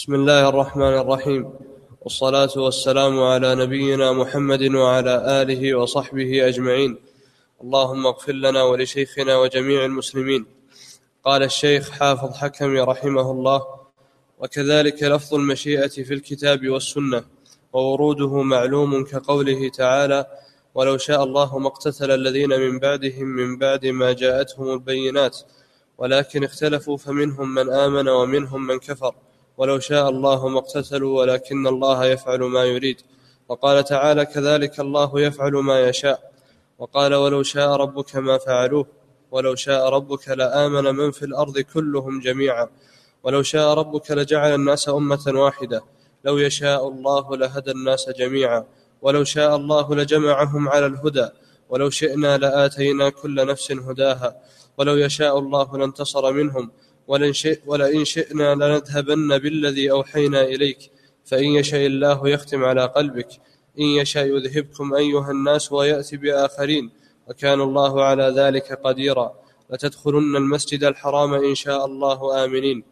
بسم الله الرحمن الرحيم. والصلاة والسلام على نبينا محمد وعلى آله وصحبه أجمعين. اللهم اغفر لنا ولشيخنا وجميع المسلمين. قال الشيخ حافظ حكم رحمه الله وكذلك لفظ المشيئة في الكتاب والسنة ووروده معلوم كقوله تعالى ولو شاء الله ما اقتتل الذين من بعدهم من بعد ما جاءتهم البينات ولكن اختلفوا فمنهم من آمن ومنهم من كفر ولو شاء الله ما اقتتلوا ولكن الله يفعل ما يريد. وقال تعالى كذلك الله يفعل ما يشاء. وقال ولو شاء ربك ما فعلوه. ولو شاء ربك لآمن من في الأرض كلهم جميعا. ولو شاء ربك لجعل الناس أمة واحدة. لو يشاء الله لهدى الناس جميعا. ولو شاء الله لجمعهم على الهدى. ولو شئنا لآتينا كل نفس هداها. ولو يشاء الله لانتصر منهم. ولن شئ ولئن شئنا لنذهبن بالذي أوحينا إليك. فإن يشاء الله يختم على قلبك. إن يشاء يذهبكم أيها الناس ويأتي بآخرين. وكان الله على ذلك قديرا. لتدخلن المسجد الحرام إن شاء الله آمنين.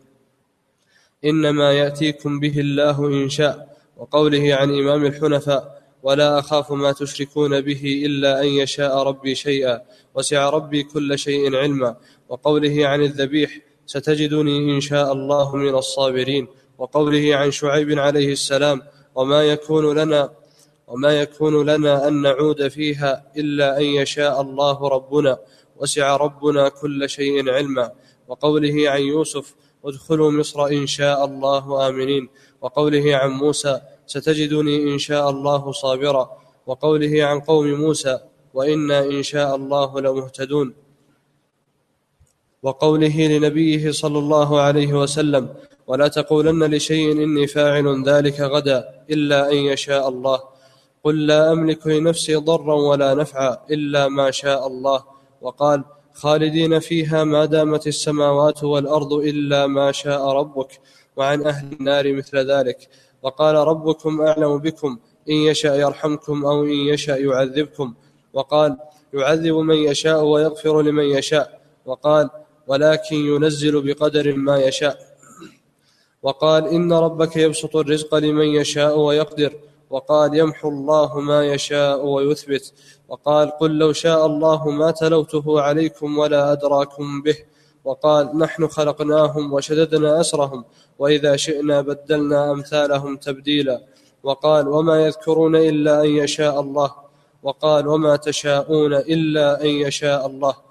إنما يأتيكم به الله إن شاء. وقوله عن إمام الحنفاء ولا أخاف ما تشركون به إلا أن يشاء ربي شيئا. وسع ربي كل شيء علما. وقوله عن الذبيح ستجدني إن شاء الله من الصابرين. وقوله عن شعيب عليه السلام وما يكون لنا وما يكون لنا أن نعود فيها إلا أن يشاء الله ربنا. وسع ربنا كل شيء علما. وقوله عن يوسف ادخلوا مصر إن شاء الله آمنين. وقوله عن موسى ستجدني إن شاء الله صابرا. وقوله عن قوم موسى وإنا إن شاء الله لمهتدون. وقوله لنبيه صلى الله عليه وسلم ولا تقولن لشيء إني فاعل ذلك غدا إلا أن يشاء الله. قل لا أملك لنفسي ضرا ولا نفعا إلا ما شاء الله. وقال خالدين فيها ما دامت السماوات والأرض إلا ما شاء ربك وعن أهل النار مثل ذلك. وقال ربكم أعلم بكم إن يشاء يرحمكم أو إن يشاء يعذبكم. وقال يعذب من يشاء ويغفر لمن يشاء. وقال ولكن ينزل بقدر ما يشاء. وقال إن ربك يبسط الرزق لمن يشاء ويقدر. وقال يمحو الله ما يشاء ويثبت. وقال قل لو شاء الله ما تلوته عليكم ولا أدراكم به. وقال نحن خلقناهم وشددنا أسرهم وإذا شئنا بدلنا أمثالهم تبديلا. وقال وما يذكرون إلا أن يشاء الله. وقال وما تشاءون إلا أن يشاء الله.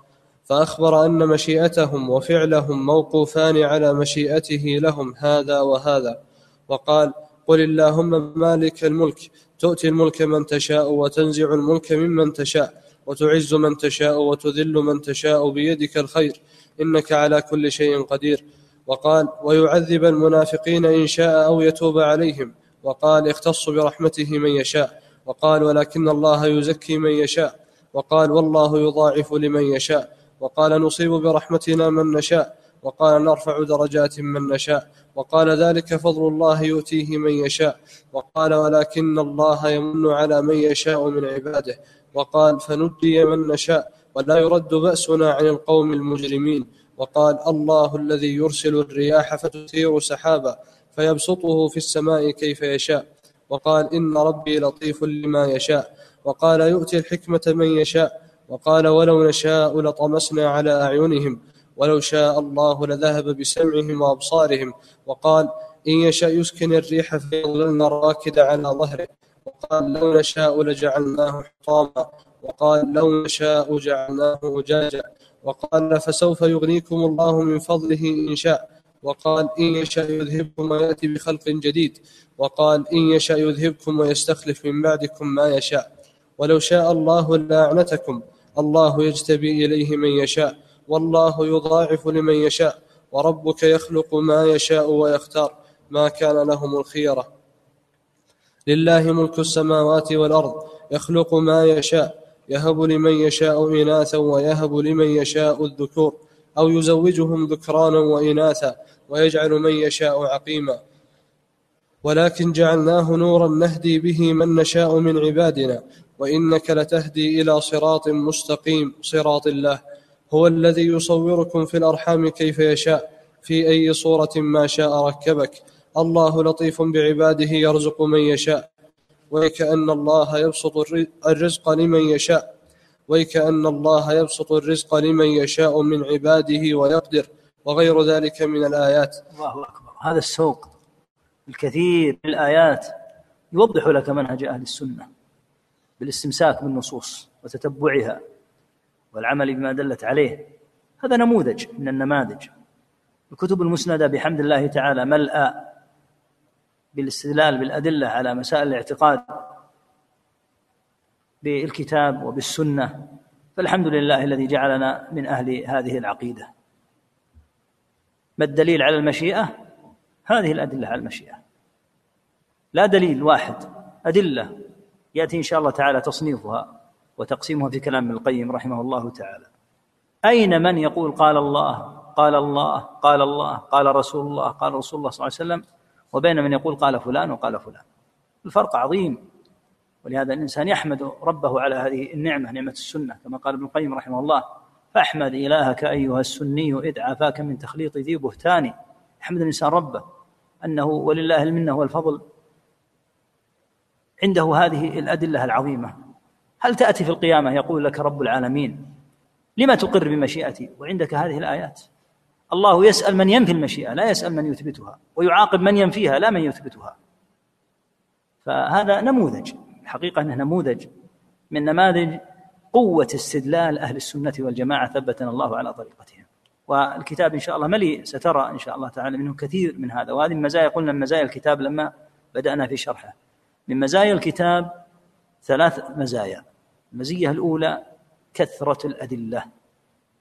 فأخبر أن مشيئتهم وفعلهم موقوفان على مشيئته لهم هذا وهذا. وقال قل اللهم مالك الملك تؤتي الملك من تشاء وتنزع الملك ممن تشاء وتعز من تشاء وتذل من تشاء بيدك الخير إنك على كل شيء قدير. وقال ويعذب المنافقين إن شاء أو يتوب عليهم. وقال يختص برحمته من يشاء. وقال ولكن الله يزكي من يشاء. وقال والله يضاعف لمن يشاء. وقال نصيب برحمتنا من نشاء وقال نرفع درجات من نشاء وقال ذلك فضل الله يؤتيه من يشاء وقال ولكن الله يمن على من يشاء من عباده وقال فنجي من نشاء ولا يرد بأسنا عن القوم المجرمين وقال الله الذي يرسل الرياح فتثير سحابا فيبسطه في السماء كيف يشاء وقال إن ربي لطيف لما يشاء وقال يؤتي الحكمة من يشاء وقال ولو نشاء لطمسنا على أعينهم ولو شاء الله لذهب بسمعهم وأبصارهم. وقال إن يشاء يسكن الريح فيظللن الراكد على ظهره. وقال لو نشاء لجعلناه حطاما. وقال لو نشاء جعلناه أجاجا. وقال فسوف يغنيكم الله من فضله إن شاء. وقال إن يشاء يذهبكم ويأتي بخلق جديد. وقال إن يشاء يذهبكم ويستخلف من بعدكم ما يشاء. ولو شاء الله لأعنتكم. الله يجتبي إليه من يشاء والله يضاعف لمن يشاء وربك يخلق ما يشاء ويختار ما كان لهم الخيرة. لله ملك السماوات والأرض يخلق ما يشاء يهب لمن يشاء إناثا ويهب لمن يشاء الذكور أو يزوجهم ذكرانا وإناثا ويجعل من يشاء عقيما. ولكن جعلناه نورا نهدي به من نشاء من عبادنا وإنك لتهدي إلى صراط مستقيم صراط الله. هو الذي يصوركم في الأرحام كيف يشاء في أي صورة ما شاء ركبك. الله لطيف بعباده يرزق من يشاء. وكأن الله يبسط الرزق لمن يشاء. وكأن الله يبسط الرزق لمن يشاء من عباده ويقدر. وغير ذلك من الآيات. الله أكبر. هذا السوق الكثير من الآيات يوضح لك منهج أهل السنة. بالاستمساك بالنصوص وتتبعها والعمل بما دلت عليه هذا نموذج من النماذج. الكتب المسندة بحمد الله تعالى ملأى بالاستدلال بالأدلة على مسائل الاعتقاد بالكتاب وبالسنة فالحمد لله الذي جعلنا من أهل هذه العقيدة. ما الدليل على المشيئة؟ هذه الأدلة على المشيئة. لا دليل واحد أدلة. يأتي إن شاء الله تعالى تصنيفها وتقسيمها في كلام ابن القيم رحمه الله تعالى. أين من يقول قال الله قال الله قال الله قال رسول الله قال رسول الله صلى الله عليه وسلم وبين من يقول قال فلان وقال فلان؟ الفرق عظيم. ولهذا الإنسان يحمد ربه على هذه النعمة نعمة السنة كما قال ابن القيم رحمه الله فاحمد إلهك أيها السني إذ عافاك من تخليط ذي بهتان يحمد الإنسان ربه أنه ولله المنة والفضل. عنده هذه الأدلة العظيمة. هل تأتي في القيامة يقول لك رب العالمين لما تقر بمشيئتي؟ وعندك هذه الآيات. الله يسأل من ينفي المشيئة لا يسأل من يثبتها ويعاقب من ينفيها لا من يثبتها. فهذا نموذج الحقيقة أنه نموذج من نماذج قوة استدلال أهل السنة والجماعة ثبتنا الله على طريقتهم. والكتاب إن شاء الله مليء سترى إن شاء الله تعالى منه كثير من هذا. وهذه مزايا قلنا مزايا الكتاب لما بدأنا في شرحه. من مزايا الكتاب ثلاث مزايا. المزية الأولى كثرة الأدلة.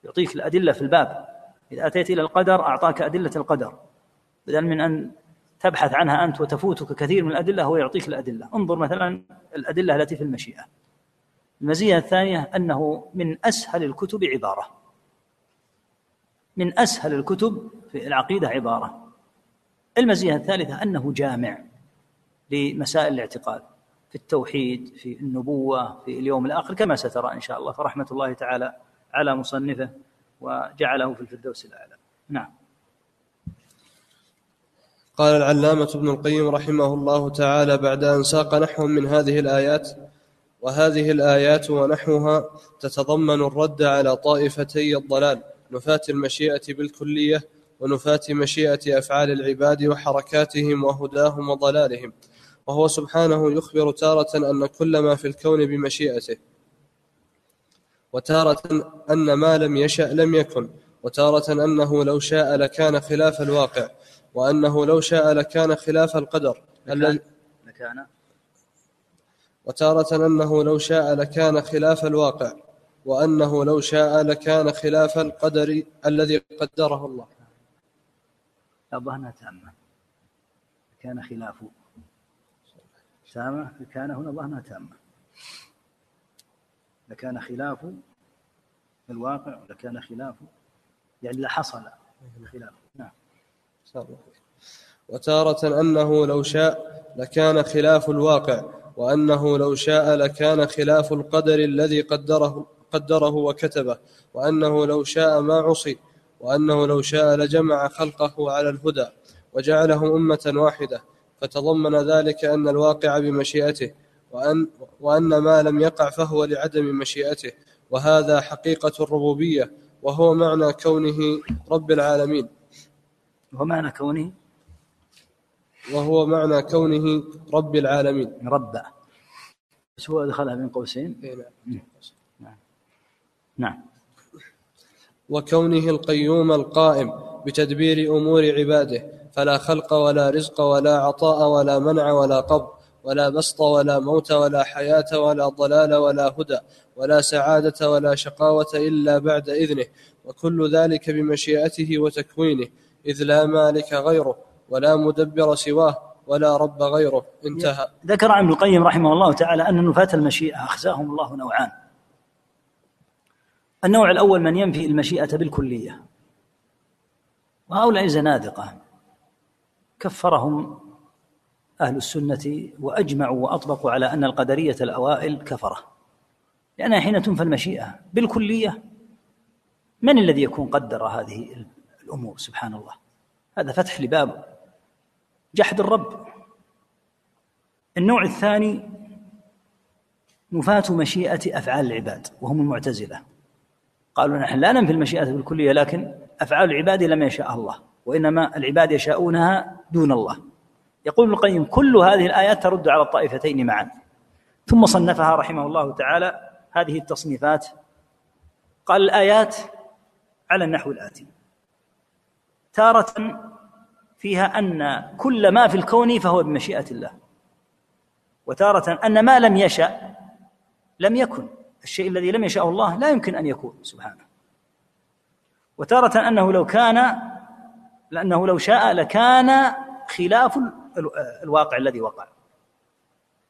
يعطيك الأدلة في الباب. إذا أتيت إلى القدر أعطاك أدلة القدر. بدل من أن تبحث عنها أنت وتفوتك كثير من الأدلة هو يعطيك الأدلة. انظر مثلا الأدلة التي في المشيئة. المزية الثانية أنه من أسهل الكتب عبارة. من أسهل الكتب في العقيدة عبارة. المزية الثالثة أنه جامع. لمسائل الاعتقاد في التوحيد في النبوة في اليوم الآخر كما سترى إن شاء الله فرحمة الله تعالى على مصنفه وجعله في الفردوس الأعلى. نعم. قال العلامة ابن القيم رحمه الله تعالى بعد أن ساق نحو من هذه الآيات وهذه الآيات ونحوها تتضمن الرد على طائفتي الضلال نفاة المشيئة بالكلية ونفاة مشيئة أفعال العباد وحركاتهم وهداهم وضلالهم. وهو سبحانه يخبر تارة أن كل ما في الكون بمشيئته وتارة أن ما لم يشأ لم يكن وتارة أنه لو شاء لكان خلاف الواقع وأنه لو شاء لكان خلاف القدر. لكان, لكان. وتارة أنه لو شاء لكان خلاف الواقع وأنه لو شاء لكان خلاف القدر الذي قدره الله. أظهنا تامة كان خلافه تامة كان هنا ظهنا تامة لكان خلاف الواقع ولكان خلاف يعني لحصل خلاف. نعم. وتارة أنه لو شاء لكان خلاف الواقع وأنه لو شاء لكان خلاف القدر الذي قدره قدره وكتبه وأنه لو شاء ما عصي وأنه لو شاء لجمع خلقه على الهدى وجعلهم أمة واحدة. فتضمن ذلك أن الواقع بمشيئته وأن, وأن ما لم يقع فهو لعدم مشيئته وهذا حقيقة الربوبية وهو معنى كونه رب العالمين. ومعنى كونه وهو معنى كونه رب العالمين. رب. بس هو دخلها بين قوسين؟ إيه، نعم. نعم. نعم. وكونه القيوم القائم بتدبير أمور عباده فلا خلق ولا رزق ولا عطاء ولا منع ولا قبض ولا بسط ولا موت ولا حياة ولا ضلال ولا هدى ولا سعادة ولا شقاوة إلا بعد إذنه وكل ذلك بمشيئته وتكوينه إذ لا مالك غيره ولا مدبر سواه ولا رب غيره انتهى. ذكر ابن القيم رحمه الله تعالى أن نفاة المشيئة أخزاهم الله نوعان. النوع الأول من ينفي المشيئة بالكلية. وهؤلاء زنادقة. كفرهم أهل السنة وأجمعوا وأطبقوا على أن القدرية الأوائل كفرة. لأنها حين تنفى المشيئة بالكلية من الذي يكون قدر هذه الأمور؟ سبحان الله. هذا فتح لباب جحد الرب. النوع الثاني نفاة مشيئة أفعال العباد وهم المعتزلة. قالوا نحن لا ننفي المشيئة بالكلية لكن أفعال العباد لم يشاء الله. وإنما العباد يشاءونها دون الله. يقول ابن القيم كل هذه الآيات ترد على الطائفتين معا. ثم صنفها رحمه الله تعالى هذه التصنيفات. قال الآيات على النحو الآتي. تارة فيها أن كل ما في الكون فهو بمشيئة الله. وتارة أن ما لم يشأ لم يكن. الشيء الذي لم يشاء الله لا يمكن أن يكون سبحانه. وتارة أنه لو كان لأنه لو شاء لكان خلاف الواقع الذي وقع.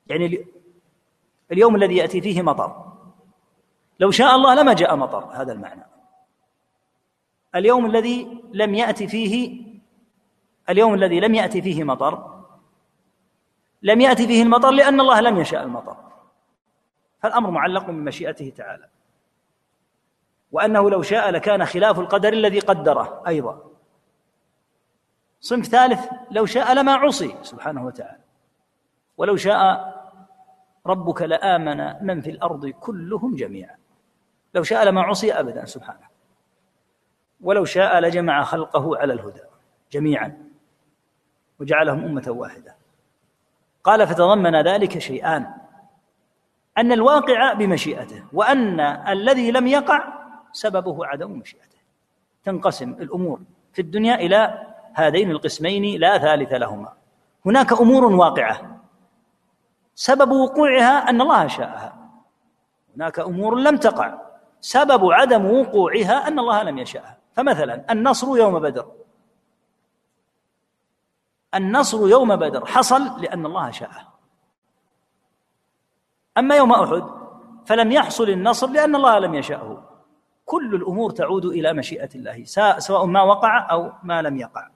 يعني اليوم الذي يأتي فيه مطر. لو شاء الله لما جاء مطر هذا المعنى. اليوم الذي لم يأتي فيه اليوم الذي لم يأتي فيه مطر لم يأتي فيه المطر لأن الله لم يشاء المطر. فالأمر معلق بمشيئته تعالى. وأنه لو شاء لكان خلاف القدر الذي قدره أيضا. صنف ثالث لو شاء لما عصي سبحانه وتعالى. ولو شاء ربك لآمن من في الأرض كلهم جميعا. لو شاء لما عصي أبدا سبحانه. ولو شاء لجمع خلقه على الهدى جميعا وجعلهم أمة واحدة. قال فتضمن ذلك شيئان أن الواقع بمشيئته وأن الذي لم يقع سببه عدم مشيئته. تنقسم الأمور في الدنيا إلى هذين القسمين لا ثالث لهما. هناك أمور واقعة. سبب وقوعها أن الله شاءها. هناك أمور لم تقع. سبب عدم وقوعها أن الله لم يشاءها فمثلا النصر يوم بدر. النصر يوم بدر حصل لأن الله شاءه. أما يوم أحد فلم يحصل النصر لأن الله لم يشاءه كل الأمور تعود إلى مشيئة الله سواء ما وقع أو ما لم يقع.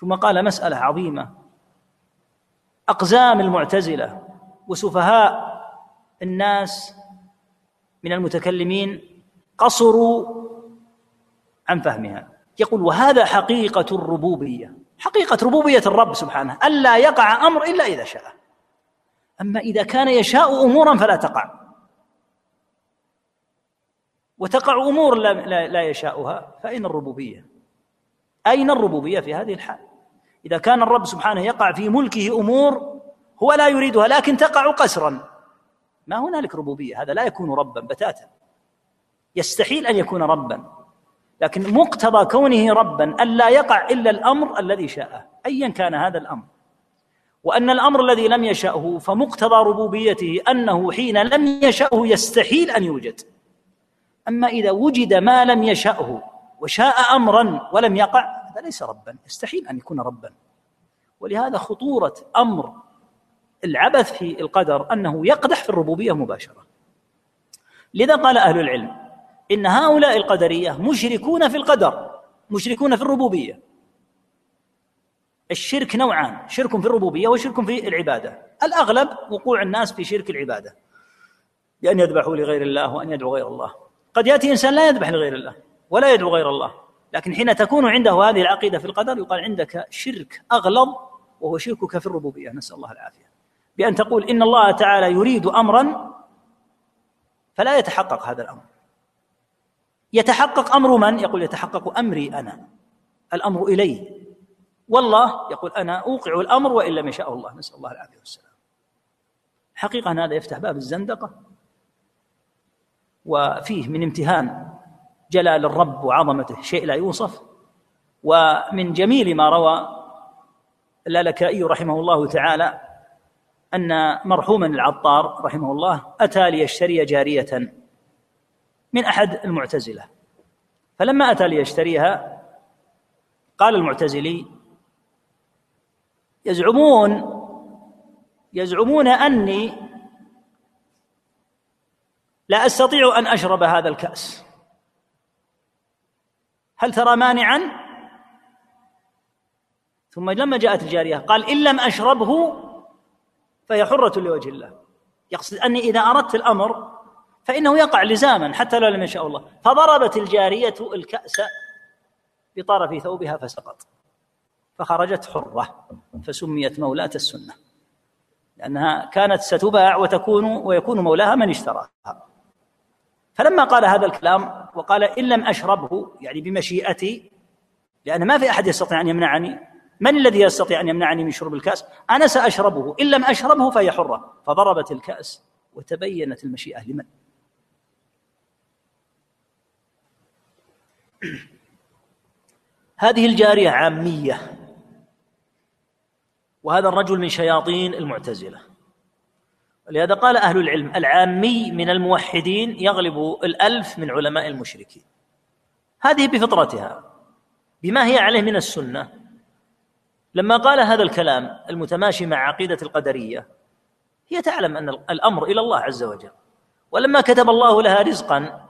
ثم قال مسألة عظيمة. أقزام المعتزلة وسفهاء الناس من المتكلمين قصروا عن فهمها. يقول وهذا حقيقة الربوبية. حقيقة ربوبية الرب سبحانه. ألا يقع أمر إلا إذا شاء. أما إذا كان يشاء أمورا فلا تقع. وتقع أمور لا, لا, فأين الربوبية؟ أين الربوبية في هذه الحال؟ إذا كان الرب سبحانه يقع في ملكه أمور هو لا يريدها لكن تقع قسرا. ما هنالك ربوبية هذا لا يكون ربا بتاتا. يستحيل أن يكون ربا. لكن مقتضى كونه ربا ألا يقع إلا الأمر الذي شاءه أيا كان هذا الأمر. وأن الأمر الذي لم يشأه فمقتضى ربوبيته أنه حين لم يشأه يستحيل أن يوجد. أما إذا وجد ما لم يشأه وشاء أمرا ولم يقع هذا ليس ربا يستحيل أن يكون ربا. ولهذا خطورة أمر العبث في القدر أنه يقدح في الربوبية مباشرة. لذا قال أهل العلم إن هؤلاء القدرية مشركون في القدر مشركون في الربوبية. الشرك نوعان شرك في الربوبية وشرك في العبادة. الأغلب وقوع الناس في شرك العبادة. بأن يذبحوا لغير الله وأن يدعوا غير الله. قد يأتي إنسان لا يذبح لغير الله ولا يدعو غير الله. لكن حين تكون عنده هذه العقيدة في القدر يقال عندك شرك أغلظ وهو شركك في الربوبية. نسأل الله العافية. بأن تقول إن الله تعالى يريد أمرا فلا يتحقق هذا الأمر. يتحقق أمر من؟ يقول يتحقق أمري أنا. الأمر إلي. والله يقول أنا أوقع الأمر وإن لم يشاء الله. نسأل الله العافية والسلام. حقيقة هذا يفتح باب الزندقة. وفيه من امتهان جلال الرب وعظمته. شيء لا يوصف. ومن جميل ما روى اللالكائي رحمه الله تعالى أن مرحوما العطار رحمه الله أتى ليشتري جارية من أحد المعتزلة. فلما أتى ليشتريها قال المعتزلي يزعمون يزعمون أني لا أستطيع أن أشرب هذا الكأس. هل ترى مانعا؟ ثم لما جاءت الجارية قال إن لم أشربه فهي حرة لوجه الله. يقصد أني إذا أردت الأمر فإنه يقع لزاما حتى لو لم يشاء الله. فضربت الجارية الكأس بطرف ثوبها فسقط. فخرجت حرة فسميت مولاة السنة لأنها كانت ستباع وتكون ويكون مولاها من اشتراها. فلما قال هذا الكلام وقال إن لم أشربه يعني بمشيئتي لأن ما في أحد يستطيع أن يمنعني من الذي يستطيع أن يمنعني من شرب الكأس؟ أنا سأشربه إن لم أشربه فهي حرة. فضربت الكأس وتبينت المشيئة لمن؟ هذه الجارية عامية وهذا الرجل من شياطين المعتزلة. ولهذا قال أهل العلم العامي من الموحدين يغلب الألف من علماء المشركين. هذه بفطرتها بما هي عليه من السنة. لما قال هذا الكلام المتماشي مع عقيدة القدرية هي تعلم أن الأمر إلى الله عز وجل. ولما كتب الله لها رزقا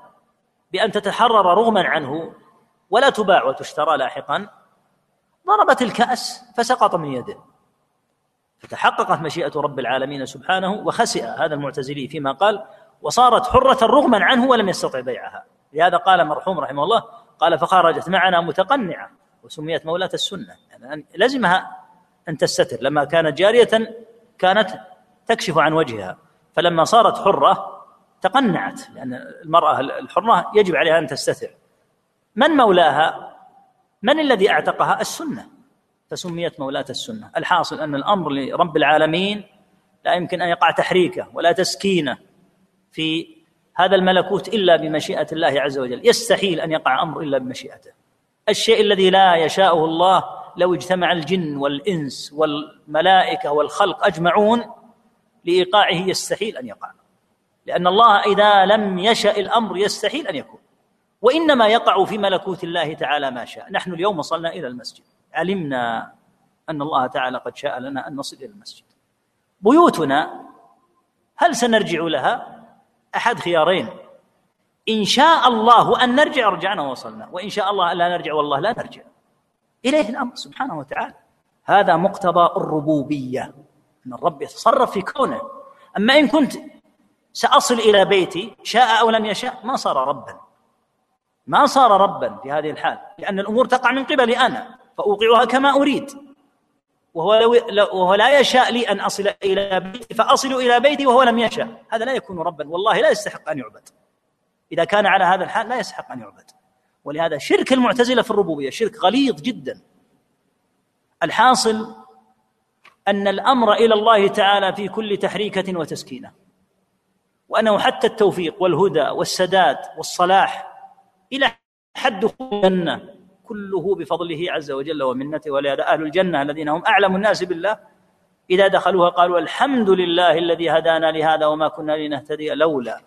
بأن تتحرر رغما عنه ولا تباع وتشترى لاحقا ضربت الكأس فسقط من يده. فتحققت مشيئة رب العالمين سبحانه وخسئ هذا المعتزلي فيما قال وصارت حرة رغما عنه ولم يستطع بيعها. لهذا قال مرحوم رحمه الله قال فخرجت معنا متقنعة وسميت مولاة السنة. يعني لزمها أن تستتر. لما كانت جارية كانت تكشف عن وجهها. فلما صارت حرة تقنعت لأن المرأة الحرة يجب عليها أن تستتر. من مولاها؟ من الذي أعتقها؟ السنة. فسميت مولاة السنة. الحاصل أن الأمر لرب العالمين لا يمكن أن يقع تحريكه ولا تسكينه في هذا الملكوت إلا بمشيئة الله عز وجل. يستحيل أن يقع أمر إلا بمشيئته. الشيء الذي لا يشاءه الله لو اجتمع الجن والإنس والملائكة والخلق أجمعون لإيقاعه يستحيل أن يقع. لأن الله إذا لم يشأ الأمر يستحيل أن يكون. وإنما يقع في ملكوت الله تعالى ما شاء. نحن اليوم وصلنا إلى المسجد. علمنا أن الله تعالى قد شاء لنا أن نصل إلى المسجد. بيوتنا هل سنرجع لها؟ أحد خيارين. إن شاء الله أن نرجع رجعنا ووصلنا. وإن شاء الله لا نرجع والله لا نرجع. إليه الأمر سبحانه وتعالى. هذا مقتضى الربوبية أن الرب يتصرف في كونه. أما إن كنت سأصل إلى بيتي شاء أو لم يشاء ما صار ربا. ما صار ربا في هذه الحال لأن الأمور تقع من قبلي أنا. فأوقعها كما أريد. وهو, لو وهو لا يشاء لي أن أصل إلى بيتي فأصل إلى بيتي وهو لم يشاء. هذا لا يكون ربا. والله لا يستحق أن يعبد. إذا كان على هذا الحال لا يستحق أن يعبد. ولهذا شرك المعتزلة في الربوبية. شرك غليظ جدا. الحاصل أن الأمر إلى الله تعالى في كل تحريكة وتسكينة. وأنه حتى التوفيق والهدى والسداد والصلاح إلى حد دخول الجنة. كله بفضله عز وجل ومنته ولهذا أهل الجنة الذين هم أعلم الناس بالله. إذا دخلوها قالوا الحمد لله الذي هدانا لهذا وما كنا لنهتدي لولا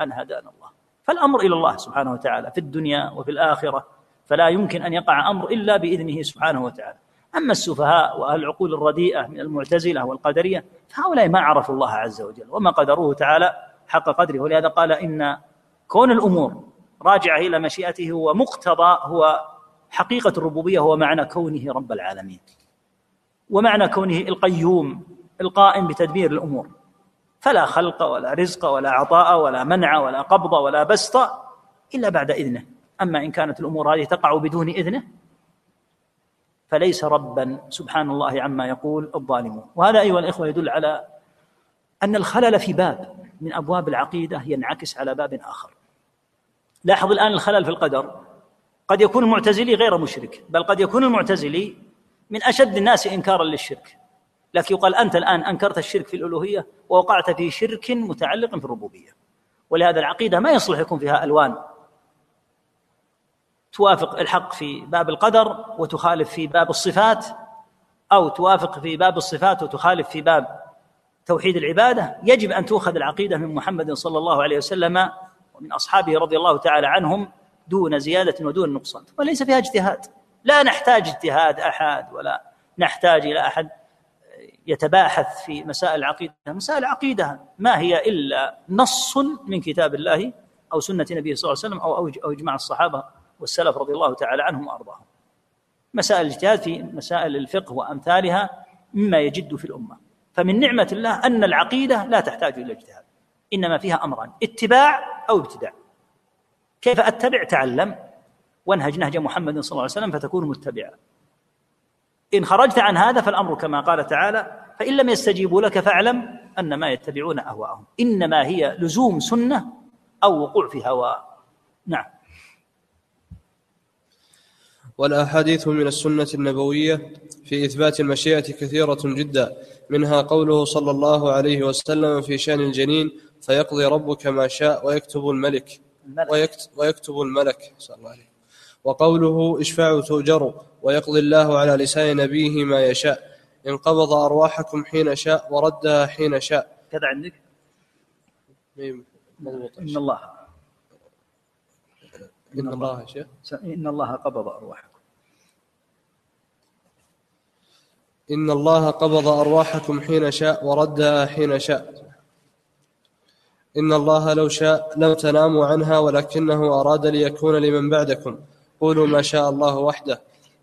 أن هدانا الله. فالأمر إلى الله سبحانه وتعالى في الدنيا وفي الآخرة. فلا يمكن أن يقع أمر إلا بإذنه سبحانه وتعالى. أما السفهاء وأهل العقول الرديئة من المعتزلة والقدرية فهؤلاء ما عرفوا الله عز وجل وما قدروه تعالى حق قدره. ولهذا قال إن كون الأمور راجعة إلى مشيئته هو مقتضى هو حقيقة الربوبية هو معنى كونه رب العالمين ومعنى كونه القيوم القائم بتدبير الأمور. فلا خلق ولا رزق ولا عطاء ولا منع ولا قبض ولا بسط إلا بعد إذنه. أما إن كانت الأمور هذه تقع بدون إذنه فليس ربا سبحان الله عما يقول الظالمون. وهذا أيها الإخوة يدل على أن الخلل في باب من أبواب العقيدة ينعكس على باب آخر. لاحظ الآن الخلل في القدر. قد يكون المعتزلي غير مشرك بل قد يكون المعتزلي من أشد الناس إنكارا للشرك. لكن يقال أنت الآن أنكرت الشرك في الألوهية ووقعت في شرك متعلق في الربوبية. ولهذا العقيدة ما يصلح يكون فيها ألوان. توافق الحق في باب القدر وتخالف في باب الصفات أو توافق في باب الصفات وتخالف في باب توحيد العبادة. يجب أن تؤخذ العقيدة من محمد صلى الله عليه وسلم ومن أصحابه رضي الله تعالى عنهم دون زيادة ودون نقصان وليس فيها اجتهاد. لا نحتاج اجتهاد أحد ولا نحتاج إلى أحد يتباحث في مسائل العقيدة مسائل العقيدة ما هي إلا نص من كتاب الله أو سنة نبيه صلى الله عليه وسلم أو أو إجماع الصحابة والسلف رضي الله تعالى عنهم وأرضاهم. مسائل الاجتهاد في مسائل الفقه وأمثالها مما يجد في الأمة. فمن نعمة الله أن العقيدة لا تحتاج إلى اجتهاد إنما فيها أمران اتباع أو ابتداع. كيف أتبع تعلم؟ وانهج نهج محمد صلى الله عليه وسلم فتكون متبعا إن خرجت عن هذا فالأمر كما قال تعالى فإن لم يستجيبوا لك فاعلم أنما يتبعون أهواءهم. إنما هي لزوم سنة أو وقوع في هوى. نعم. والأحاديث من السنة النبوية في إثبات المشيئة كثيرة جدا. منها قوله صلى الله عليه وسلم في شأن الجنين فيقضي ربك ما شاء ويكتب الملك. ويكتب, ويكتب الملك. صلى الله عليه وقوله اشفعوا تؤجروا ويقضي الله على لسان نبيه ما يشاء. إن قبض أرواحكم حين شاء وردها حين شاء. كذا عندك؟ إن الله. إن الله شيء إن الله قبض أرواحكم. إن الله قبض أرواحكم حين شاء وردها حين شاء. إن الله لو شاء لم تناموا عنها ولكنه أراد ليكون لمن بعدكم. قولوا ما شاء الله وحده.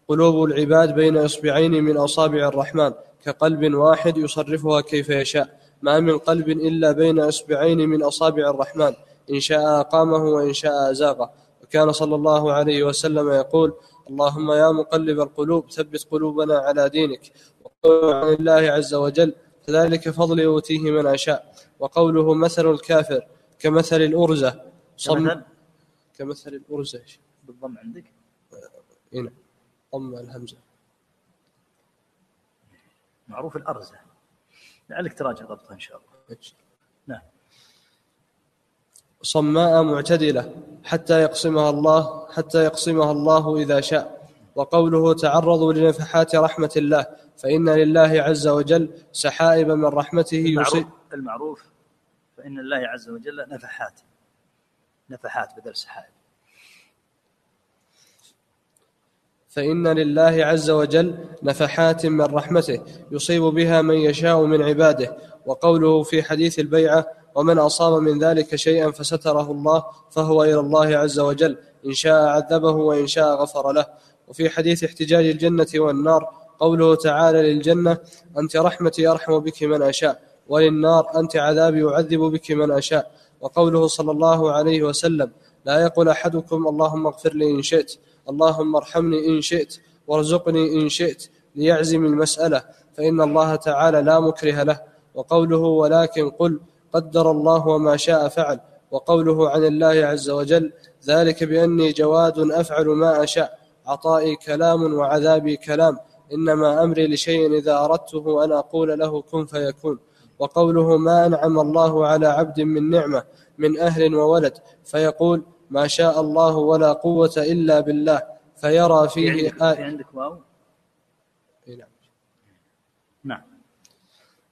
قلوب العباد بين إصبعين من أصابع الرحمن كقلب واحد يصرفها كيف يشاء. ما من قلب إلا بين إصبعين من أصابع الرحمن. إن شاء أقامه وإن شاء أزاغه. وكان صلى الله عليه وسلم يقول اللهم يا مقلب القلوب ثبت قلوبنا على دينك. وقول عن الله عز وجل كذلك فضل يؤتيه من أشاء. وقوله مثل الكافر كمثل الأرزة. صم كمثل؟ الأرزة. بالضم عندك؟ هنا ضم الهمزة. معروف الأرزة. لعلك تراجع ضبطها إن شاء الله. نعم. صماء معتدلة حتى يقسمها الله حتى يقسمها الله إذا شاء. وقوله تعرضوا لنفحات رحمة الله فإن لله عز وجل سحائب من رحمته المعروف, المعروف فإن الله عز وجل نفحات نفحات بدل سحائب فإن لله عز وجل نفحات من رحمته يصيب بها من يشاء من عباده وقوله في حديث البيعة ومن أصاب من ذلك شيئا فستره الله فهو إلى الله عز وجل إن شاء عذبه وإن شاء غفر له. وفي حديث احتجاج الجنة والنار قوله تعالى للجنة أنت رحمتي أرحم بك من أشاء. وللنار أنت عذابي أعذب بك من أشاء. وقوله صلى الله عليه وسلم لا يقول أحدكم اللهم اغفر لي إن شئت اللهم ارحمني إن شئت وارزقني إن شئت ليعزم المسألة فإن الله تعالى لا مكره له. وقوله ولكن قل قدر الله وما شاء فعل. وقوله عن الله عز وجل ذلك بأني جواد أفعل ما أشاء. عطائي كلام وعذابي كلام. إنما أمري لشيء إذا أردته أن أقول له كن فيكون. وقوله ما أنعم الله على عبد من نعمة من أهل وولد فيقول ما شاء الله ولا قوة إلا بالله فيرى فيه في عندك واو؟ نعم. نعم.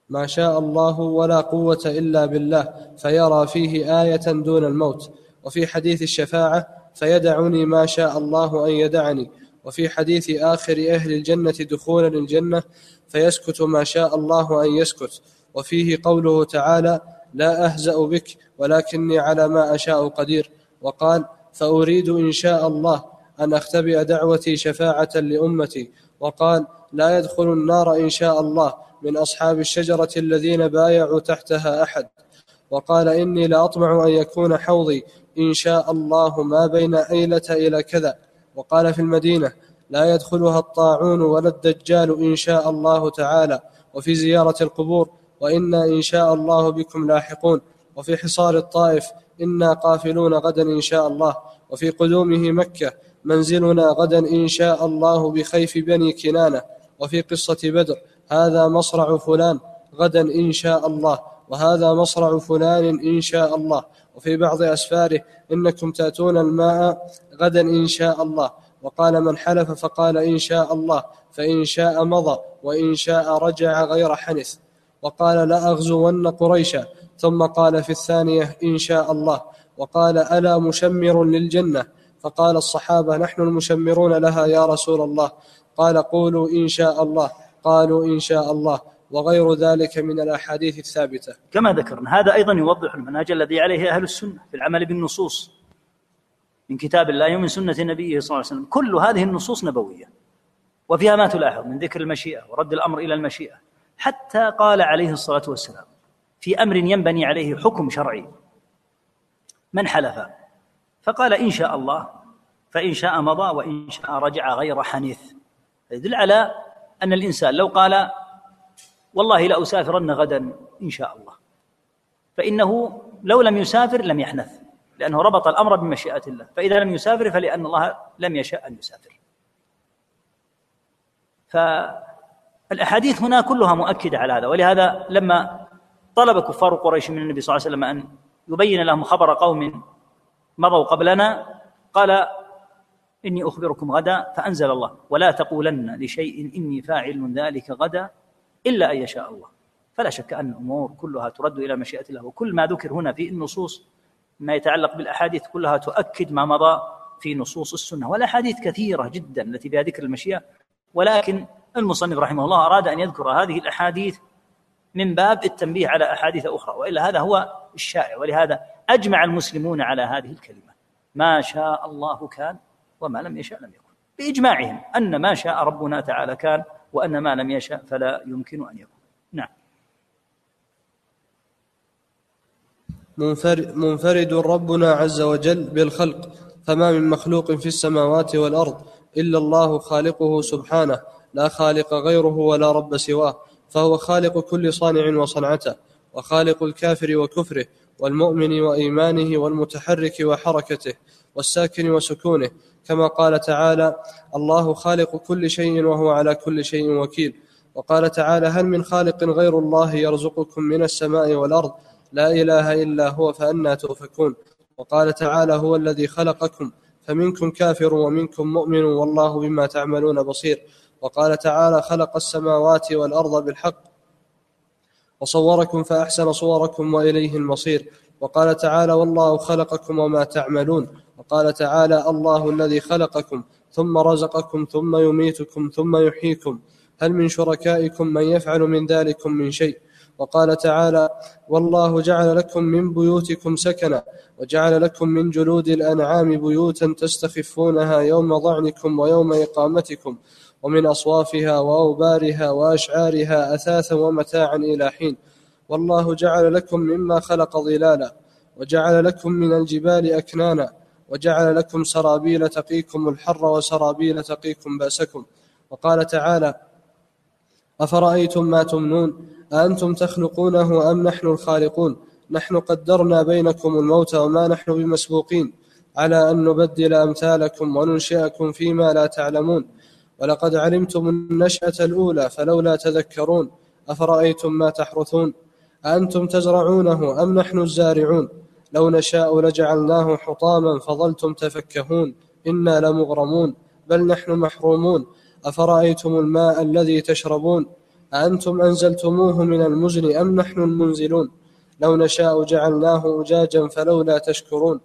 ما شاء الله ولا قوة إلا بالله فيرى فيه آية دون الموت. وفي حديث الشفاعة فيدعني ما شاء الله أن يدعني. وفي حديث آخر أهل الجنة دخولا الجنة فيسكت ما شاء الله أن يسكت. وفيه قوله تعالى لا أهزأ بك ولكني على ما أشاء قدير وقال فأريد إن شاء الله أن أختبئ دعوتي شفاعة لأمتي وقال لا يدخل النار إن شاء الله من أصحاب الشجرة الذين بايعوا تحتها أحد وقال إني لأطمع أن يكون حوضي إن شاء الله ما بين أيلة إلى كذا وقال في المدينة لا يدخلها الطاعون ولا الدجال إن شاء الله تعالى وفي زيارة القبور وإنا إن شاء الله بكم لاحقون. وفي حصار الطائف إنا قافلون غدا إن شاء الله. وفي قدومه مكة منزلنا غدا إن شاء الله بخيف بني كنانة. وفي قصة بدر هذا مصرع فلان غدا إن شاء الله. وهذا مصرع فلان إن شاء الله. وفي بعض أسفاره إنكم تأتون الماء غدا إن شاء الله. وقال من حلف فقال إن شاء الله فإن شاء مضى وإن شاء رجع غير حنث. وقال لأغزون قريشا. ثم قال في الثانية إن شاء الله. وقال ألا مشمر للجنة؟ فقال الصحابة نحن المشمرون لها يا رسول الله. قال قولوا إن شاء الله. قالوا إن شاء الله. وغير ذلك من الأحاديث الثابتة. كما ذكرنا هذا أيضا يوضح المنهج الذي عليه أهل السنة في العمل بالنصوص. من كتاب الله ومن سنة نبيه صلى الله عليه وسلم. كل هذه النصوص نبوية. وفيها ما تلاحظ من ذكر المشيئة ورد الأمر إلى المشيئة. حتى قال عليه الصلاة والسلام في أمر ينبني عليه حكم شرعي. من حلف؟ فقال إن شاء الله فإن شاء مضى وإن شاء رجع غير حنيث يدل على أن الإنسان لو قال والله لأسافرن غدا إن شاء الله. فإنه لو لم يسافر لم يحنث لأنه ربط الأمر بمشيئة الله. فإذا لم يسافر فلأن الله لم يشاء أن يسافر. فالأحاديث هنا كلها مؤكدة على هذا ولهذا لما طلب كفار قريش من النبي صلى الله عليه وسلم أن يبين لهم خبر قوم مضوا قبلنا قال إني أخبركم غدا فأنزل الله ولا تقولن لشيء إني فاعل ذلك غدا إلا أن يشاء الله. فلا شك أن الأمور كلها ترد إلى مشيئة الله وكل ما ذكر هنا في النصوص ما يتعلق بالأحاديث كلها تؤكد ما مضى في نصوص السنة والأحاديث كثيرة جدا التي فيها ذكر المشيئة ولكن المصنف رحمه الله أراد أن يذكر هذه الأحاديث من باب التنبيه على أحاديث أخرى وإلا هذا هو الشائع ولهذا أجمع المسلمون على هذه الكلمة. ما شاء الله كان وما لم يشاء لم يكن. بإجماعهم أن ما شاء ربنا تعالى كان وأن ما لم يشاء فلا يمكن أن يكون. نعم. منفرد ربنا عز وجل بالخلق فما من مخلوق في السماوات والأرض إلا الله خالقه سبحانه لا خالق غيره ولا رب سواه فهو خالق كل صانع وصنعته وخالق الكافر وكفره والمؤمن وإيمانه والمتحرك وحركته والساكن وسكونه. كما قال تعالى الله خالق كل شيء وهو على كل شيء وكيل وقال تعالى هل من خالق غير الله يرزقكم من السماء والأرض؟ لا إله إلا هو فأنا تؤفكون وقال تعالى هو الذي خلقكم فمنكم كافر ومنكم مؤمن والله بما تعملون بصير وقال تعالى خلق السماوات والأرض بالحق وصوركم فأحسن صوركم وإليه المصير وقال تعالى والله خلقكم وما تعملون وقال تعالى الله الذي خلقكم ثم رزقكم ثم يميتكم ثم يحييكم هل من شركائكم من يفعل من ذلكم من شيء وقال تعالى والله جعل لكم من بيوتكم سكنا وجعل لكم من جلود الأنعام بيوتا تستخفونها يوم ضعنكم ويوم إقامتكم ومن أصوافها وأوبارها وأشعارها أثاثا ومتاعا إلى حين. والله جعل لكم مما خلق ظلالا وجعل لكم من الجبال أكنانا وجعل لكم سرابيل تقيكم الحر وسرابيل تقيكم بأسكم. وقال تعالى أفرأيتم ما تمنون؟ أأنتم تخلقونه أم نحن الخالقون؟ نحن قدرنا بينكم الموت وما نحن بمسبوقين على أن نبدل أمثالكم وننشئكم فيما لا تعلمون. ولقد علمتم النشأة الأولى فلولا تذكرون أفرأيتم ما تحرثون؟ أأنتم تزرعونه أم نحن الزارعون؟ لو نشاء لجعلناه حطاما فظلتم تفكهون إنا لمغرمون بل نحن محرومون. أفرأيتم الماء الذي تشربون؟ أأنتم أنزلتموه من المزن أم نحن المنزلون؟ لو نشاء جعلناه أجاجا فلولا تشكرون.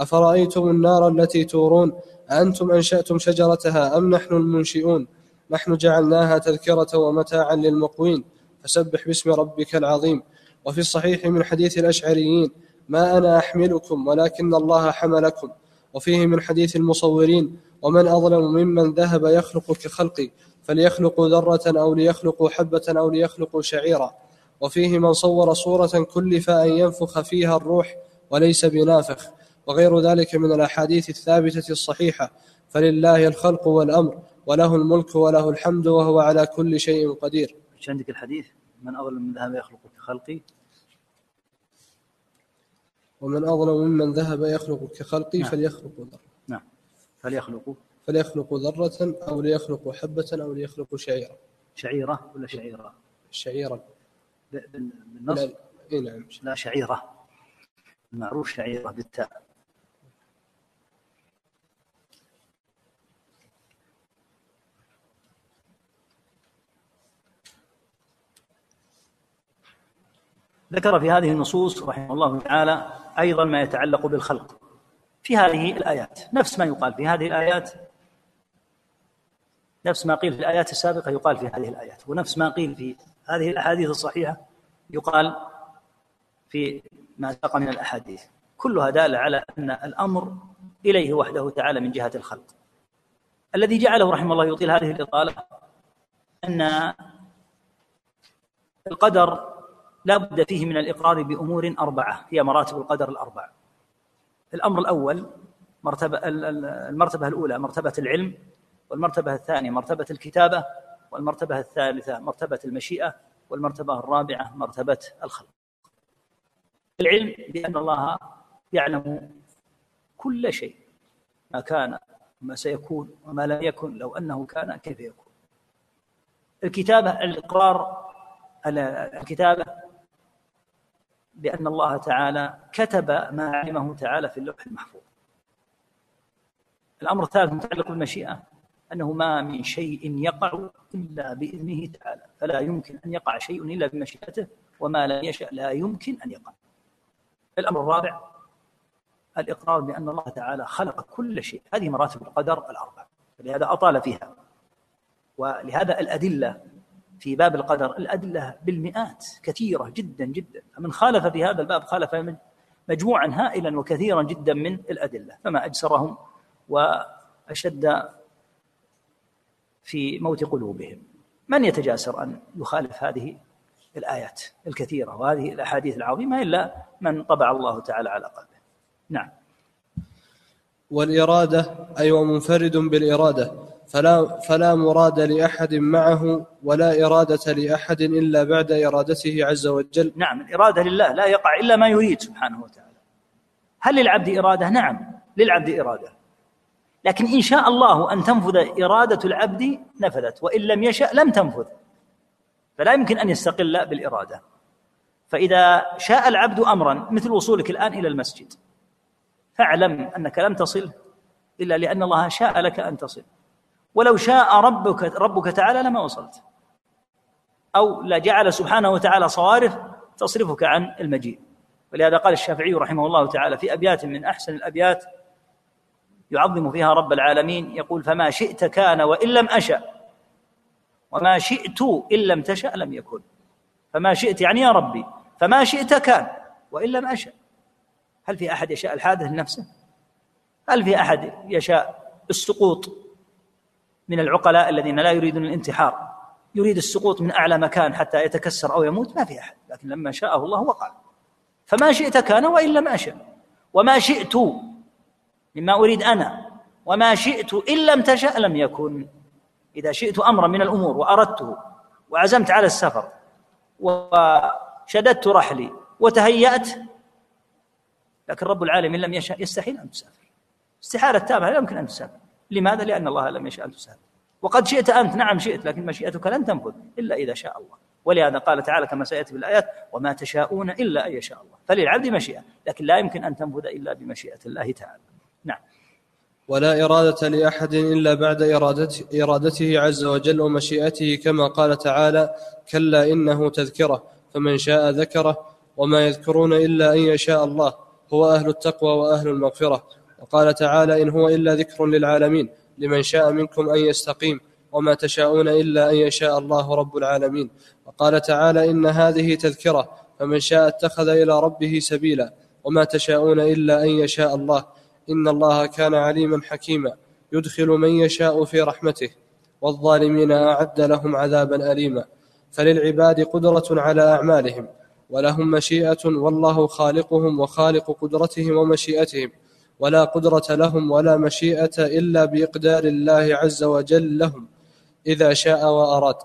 أفرأيتم النار التي تورون؟ أأنتم أنشأتم شجرتها أم نحن المنشئون؟ نحن جعلناها تذكرة ومتاعا للمقوين. فسبح باسم ربك العظيم. وفي الصحيح من حديث الأشعريين ما أنا أحملكم ولكن الله حملكم. وفيه من حديث المصورين ومن أظلم ممن ذهب يخلق كخلقي فليخلقوا ذرة أو ليخلقوا حبة أو ليخلقوا شعيرا. وفيه من صور صورة كلف أن ينفخ فيها الروح وليس بنافخ. وغير ذلك من الأحاديث الثابتة الصحيحة. فلله الخلق والأمر وله الملك وله الحمد وهو على كل شيء قدير. إيش عندك الحديث؟ من أظلم من ذهب يخلق كخلقي ومن أظلم ممن ذهب يخلق كخلقي نعم. فليخلق ذرة. نعم. فليخلقوا فليخلقوا ذرة أو ليخلقوا حبة أو ليخلقوا شعيرة. شعيرة ولا شعيرة؟ شعيرا بالنص؟ لا, نعم لا شعيرة. المعروف شعيرة بالتاء. ذكر في هذه النصوص رحمه الله تعالى أيضا ما يتعلق بالخلق في هذه الآيات. نفس ما يقال في هذه الآيات نفس ما قيل في الآيات السابقة يقال في هذه الآيات ونفس ما قيل في هذه الأحاديث الصحيحة يقال في ما سبق من الأحاديث. كلها دالة على أن الأمر إليه وحده تعالى من جهة الخلق. الذي جعله رحمه الله يطيل هذه الإطالة أن القدر لا بد فيه من الإقرار بأمور أربعة هي مراتب القدر الأربع. الأمر الأول مرتبة المرتبة الأولى مرتبة العلم والمرتبة الثانية مرتبة الكتابة والمرتبة الثالثة مرتبة المشيئة والمرتبة الرابعة مرتبة الخلق. العلم بأن الله يعلم كل شيء ما كان وما سيكون وما لم يكن لو أنه كان كيف يكون. الكتابة الإقرار الكتابة بأن الله تعالى كتب ما علمه تعالى في اللوح المحفوظ. الأمر الثالث متعلق بالمشيئة أنه ما من شيء يقع إلا بإذنه تعالى فلا يمكن أن يقع شيء إلا بمشيئته وما لم يشأ لا يمكن أن يقع. الأمر الرابع الإقرار بأن الله تعالى خلق كل شيء. هذه مراتب القدر الأربع لهذا أطال فيها. ولهذا الأدلة في باب القدر الأدلة بالمئات كثيرة جدا جدا. فمن خالف في هذا الباب خالف مجموعا هائلا وكثيرا جدا من الأدلة. فما أجسرهم وأشد في موت قلوبهم. من يتجاسر أن يخالف هذه الآيات الكثيرة وهذه الأحاديث العظيمة إلا من طبع الله تعالى على قلبه؟ نعم. والإرادة أي أيوة ومنفرد بالإرادة. فلا فلا مراد لأحد معه ولا إرادة لأحد إلا بعد إرادته عز وجل. نعم الإرادة لله لا يقع إلا ما يريد سبحانه وتعالى. هل للعبد إرادة؟ نعم للعبد إرادة. لكن إن شاء الله أن تنفذ إرادة العبد نفذت وإن لم يشأ لم تنفذ. فلا يمكن أن يستقل بالإرادة. فإذا شاء العبد أمرا مثل وصولك الآن إلى المسجد فاعلم أنك لم تصل إلا لأن الله شاء لك أن تصل. ولو شاء ربك ربك تعالى لما وصلت. أو لجعل سبحانه وتعالى صوارف تصرفك عن المجيء. ولهذا قال الشافعي رحمه الله تعالى في أبيات من أحسن الأبيات يعظم فيها رب العالمين يقول فما شئت كان وإن لم أشأ وما شئت إن لم تشأ لم يكن. فما شئت يعني يا ربي فما شئت كان وإن لم أشأ. هل في أحد يشاء الحادث لنفسه؟ هل في أحد يشاء السقوط؟ من العقلاء الذين لا يريدون الانتحار. يريد السقوط من أعلى مكان حتى يتكسر أو يموت ما في أحد. لكن لما شاءه الله وقع. فما شئت كان وإن لم أشأ. وما شئت مما أريد أنا. وما شئت إن لم تشأ لم يكن. إذا شئت أمرا من الأمور وأردته وعزمت على السفر وشددت رحلي وتهيأت لكن رب العالمين لم يشاء يستحيل أن تسافر. استحالة تامة لا يمكن أن تسافر. لماذا؟ لأن الله لم يشاء أن تسافر وقد شئت أنت نعم شئت لكن مشيئتك لن تنفذ إلا إذا شاء الله. ولهذا قال تعالى كما سيأتي في الآيات وما تشاءون إلا أن يشاء الله. فللعبد مشيئة لكن لا يمكن أن تنفذ إلا بمشيئة الله تعالى. نعم. ولا إرادة لأحد إلا بعد إرادته, إرادته عز وجل ومشيئته كما قال تعالى كلا إنه تذكرة فمن شاء ذكره وما يذكرون إلا أن يشاء الله هو أهل التقوى وأهل المغفرة. وقال تعالى إن هو إلا ذكر للعالمين لمن شاء منكم أن يستقيم وما تشاءون إلا أن يشاء الله رب العالمين. وقال تعالى إن هذه تذكرة فمن شاء اتخذ إلى ربه سبيلا وما تشاءون إلا أن يشاء الله. إن الله كان عليما حكيما. يدخل من يشاء في رحمته والظالمين أعد لهم عذابا أليما. فللعباد قدرة على أعمالهم ولهم مشيئة والله خالقهم وخالق قدرتهم ومشيئتهم. ولا قدرة لهم ولا مشيئة إلا بإقدار الله عز وجل لهم إذا شاء وأراد.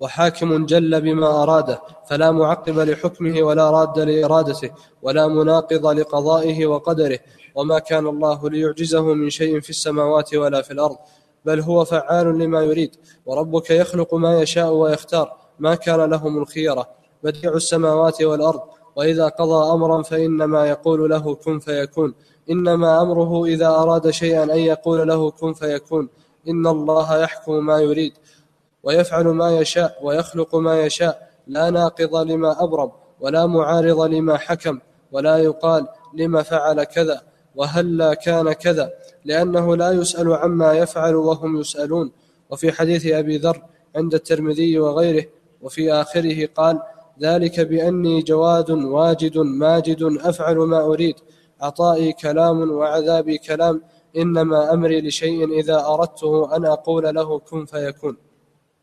وحاكم جل بما أراده فلا معقب لحكمه ولا راد لإرادته ولا مناقض لقضائه وقدره. وما كان الله ليعجزه من شيء في السماوات ولا في الأرض بل هو فعال لما يريد وربك يخلق ما يشاء ويختار. ما كان لهم الخيرة بديع السماوات والأرض. وإذا قضى أمرا فإنما يقول له كن فيكون. إنما أمره إذا أراد شيئا أن يقول له كن فيكون. إن الله يحكم ما يريد ويفعل ما يشاء ويخلق ما يشاء. لا ناقض لما أبرم ولا معارض لما حكم ولا يقال لما فعل كذا وهلا كان كذا لأنه لا يسأل عما يفعل وهم يسألون. وفي حديث أبي ذر عند الترمذي وغيره وفي آخره قال ذلك بأني جواد واجد ماجد أفعل ما أريد. عطائي كلام وعذابي كلام. إنما أمري لشيء إذا أردته أن أقول له كن فيكون.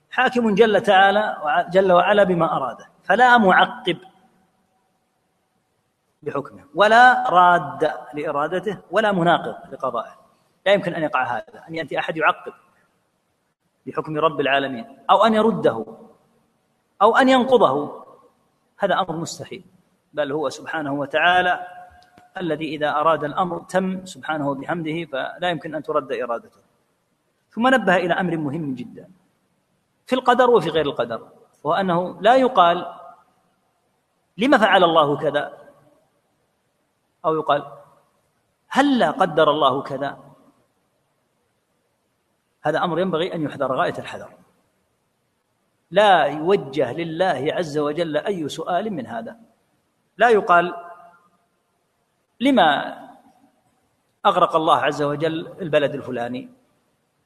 حاكم جل تعالى جل وعلا بما أراده. فلا معقب بحكمه ولا راد لإرادته ولا مناقض لقضائه. لا يمكن أن يقع هذا أن يأتي أحد يعقب بحكم رب العالمين أو أن يرده أو أن ينقضه. هذا أمر مستحيل. بل هو سبحانه وتعالى الذي إذا أراد الأمر تم سبحانه وبحمده فلا يمكن أن ترد إرادته. ثم نبه إلى أمر مهم جدا. في القدر وفي غير القدر وهو أنه لا يقال لما فعل الله كذا أو يقال هل لا قدر الله كذا. هذا أمر ينبغي أن يحذر غاية الحذر. لا يوجه لله عز وجل أي سؤال من هذا. لا يقال لما أغرق الله عز وجل البلد الفلاني؟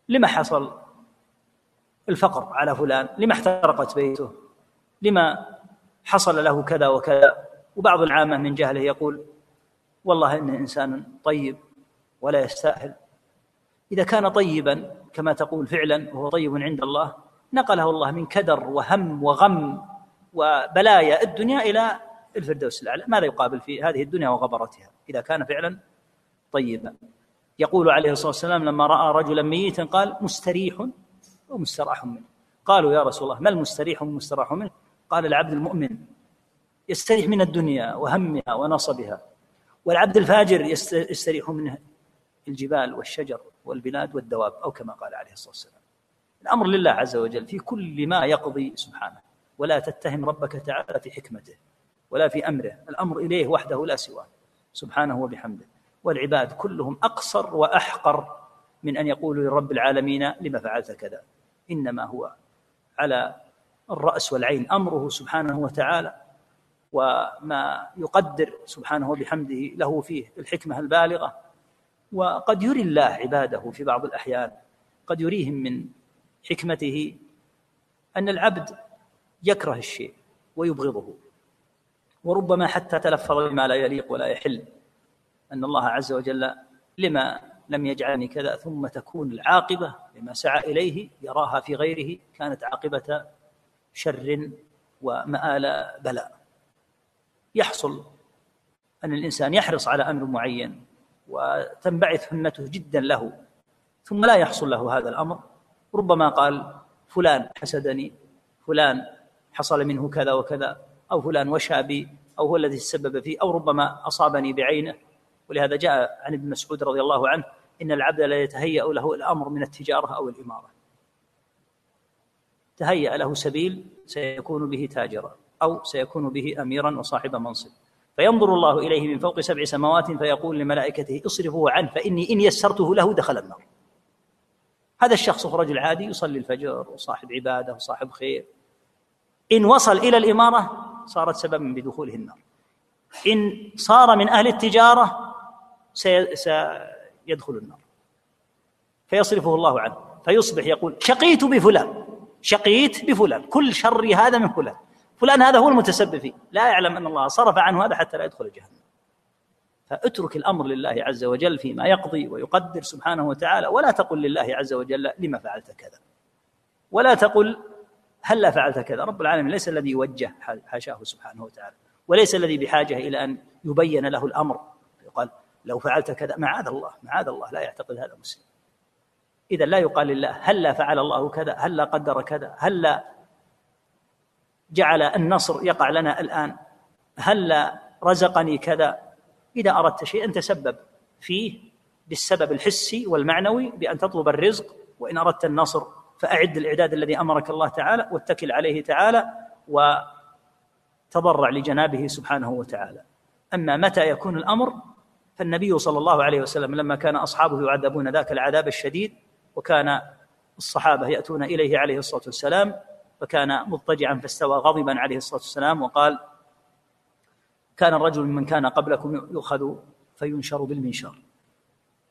لما حصل الفقر على فلان؟ لما احترقت بيته؟ لما حصل له كذا وكذا؟ وبعض العامة من جهله يقول والله إنه إنسان طيب ولا يستاهل. إذا كان طيبا كما تقول فعلا وهو طيب عند الله نقله الله من كدر وهم وغم وبلايا الدنيا إلى الفردوس الأعلى. ماذا يقابل في هذه الدنيا وغبرتها إذا كان فعلا طيبا؟ يقول عليه الصلاة والسلام لما رأى رجلا ميتا قال مستريح ومستراح منه. قالوا يا رسول الله ما المستريح والمستراح منه؟ قال العبد المؤمن يستريح من الدنيا وهمها ونصبها والعبد الفاجر يستريح منه الجبال والشجر والبلاد والدواب أو كما قال عليه الصلاة والسلام. الأمر لله عز وجل في كل ما يقضي سبحانه ولا تتهم ربك تعالى في حكمته ولا في أمره. الأمر إليه وحده لا سواه سبحانه وبحمده. والعباد كلهم أقصر وأحقر من أن يقولوا لرب العالمين لما فعلت كذا. إنما هو على الرأس والعين أمره سبحانه وتعالى وما يقدر سبحانه وبحمده له فيه الحكمة البالغة. وقد يري الله عباده في بعض الأحيان قد يريهم من حكمته أن العبد يكره الشيء ويبغضه وربما حتى تلفظ بما لا يليق ولا يحل أن الله عز وجل لما لم يجعلني كذا ثم تكون العاقبة لما سعى إليه يراها في غيره كانت عاقبة شر ومآل بلاء. يحصل أن الإنسان يحرص على أمر معين وتنبعث همته جدا له ثم لا يحصل له هذا الأمر ربما قال فلان حسدني فلان حصل منه كذا وكذا أو فلان وشى بي أو هو الذي تسبب فيه أو ربما أصابني بعينه. ولهذا جاء عن ابن مسعود رضي الله عنه إن العبد لا يتهيأ له الأمر من التجارة أو الإمارة. تهيأ له سبيل سيكون به تاجرا أو سيكون به أميرا وصاحب منصب. فينظر الله إليه من فوق سبع سماوات فيقول لملائكته اصرفوه عنه فإني إن يسرته له دخل النار. هذا الشخص هو رجل عادي يصلي الفجر وصاحب عبادة وصاحب خير. إن وصل إلى الإمارة صارت سببا بدخوله النار. إن صار من أهل التجارة سيدخل النار. فيصرفه الله عنه. فيصبح يقول شقيت بفلان شقيت بفلان كل شري هذا من فلان. فلان هذا هو المتسبب فيه. لا يعلم أن الله صرف عنه هذا حتى لا يدخل جهنم فاترك الأمر لله عز وجل فيما يقضي ويقدر سبحانه وتعالى ولا تقل لله عز وجل لما فعلت كذا. ولا تقل هل لا فعلت كذا. رب العالمين ليس الذي يوجه حاشاه سبحانه وتعالى وليس الذي بحاجة إلى أن يبين له الأمر. يقال لو فعلت كذا معاذ الله معاذ الله لا يعتقد هذا مسلم. إذا لا يقال لله هل لا فعل الله كذا هل لا قدر كذا هل لا جعل النصر يقع لنا الآن هل لا رزقني كذا. إذا أردت شيئا تسبب فيه بالسبب الحسي والمعنوي بأن تطلب الرزق وإن أردت النصر فأعد الإعداد الذي أمرك الله تعالى واتكل عليه تعالى وتضرع لجنابه سبحانه وتعالى. أما متى يكون الأمر؟ فالنبي صلى الله عليه وسلم لما كان أصحابه يعذبون ذاك العذاب الشديد وكان الصحابة يأتون إليه عليه الصلاة والسلام فكان مضطجعا فاستوى غضبا عليه الصلاة والسلام وقال كان الرجل من كان قبلكم يؤخذ فينشر بالمنشار.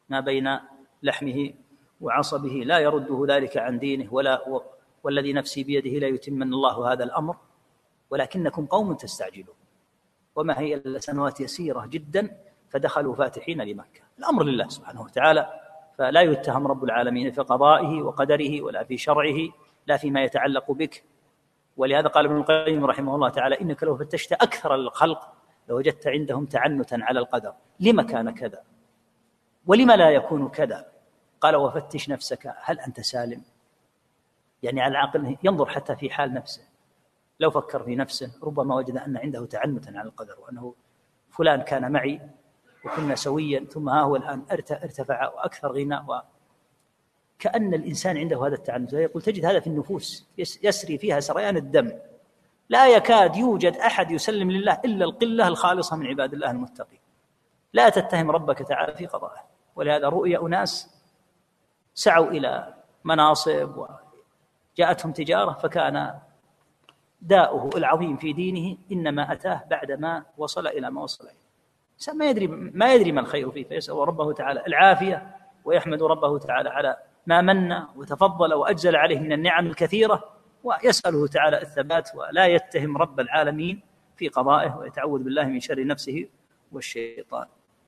ما بين لحمه وعصبه لا يرده ذلك عن دينه ولا والذي نفسي بيده لا يتمن الله هذا الأمر ولكنكم قوم تستعجلون. وما هي إلا سنوات يسيرة جدا فدخلوا فاتحين لمكه الأمر لله سبحانه وتعالى فلا يتهم رب العالمين في قضائه وقدره ولا في شرعه لا فيما يتعلق بك. ولهذا قال ابن القيم رحمه الله تعالى إنك لو فتشت أكثر الخلق لوجدت عندهم تعنتا على القدر. لما كان كذا؟ ولم لا يكون كذا؟ قال وفتش نفسك هل أنت سالم؟ يعني على العاقل ينظر حتى في حال نفسه. لو فكر في نفسه ربما وجد أن عنده تعنتا على القدر وأنه فلان كان معي وكنا سويا ثم ها هو الآن ارتفع وأكثر غنى و. كأن الإنسان عنده هذا التعنت. يقول تجد هذا في النفوس يسري فيها سريان الدم. لا يكاد يوجد أحد يسلم لله إلا القلة الخالصة من عباد الله المتقين. لا تتهم ربك تعالى في قضائه. ولهذا رؤي أناس سعوا إلى مناصب وجاءتهم تجارة فكان داؤه العظيم في دينه إنما أتاه بعدما وصل إلى ما وصل إليه. الإنسان ما يدري ما يدري ما الخير فيه فيسأل ربه تعالى العافية ويحمد ربه تعالى على ما من وتفضل وأجزل عليه من النعم الكثيرة. ويسأله تعالى الثبات ولا يتهم رب العالمين في قضائه ويتعوذ بالله من شر نفسه والشيطان.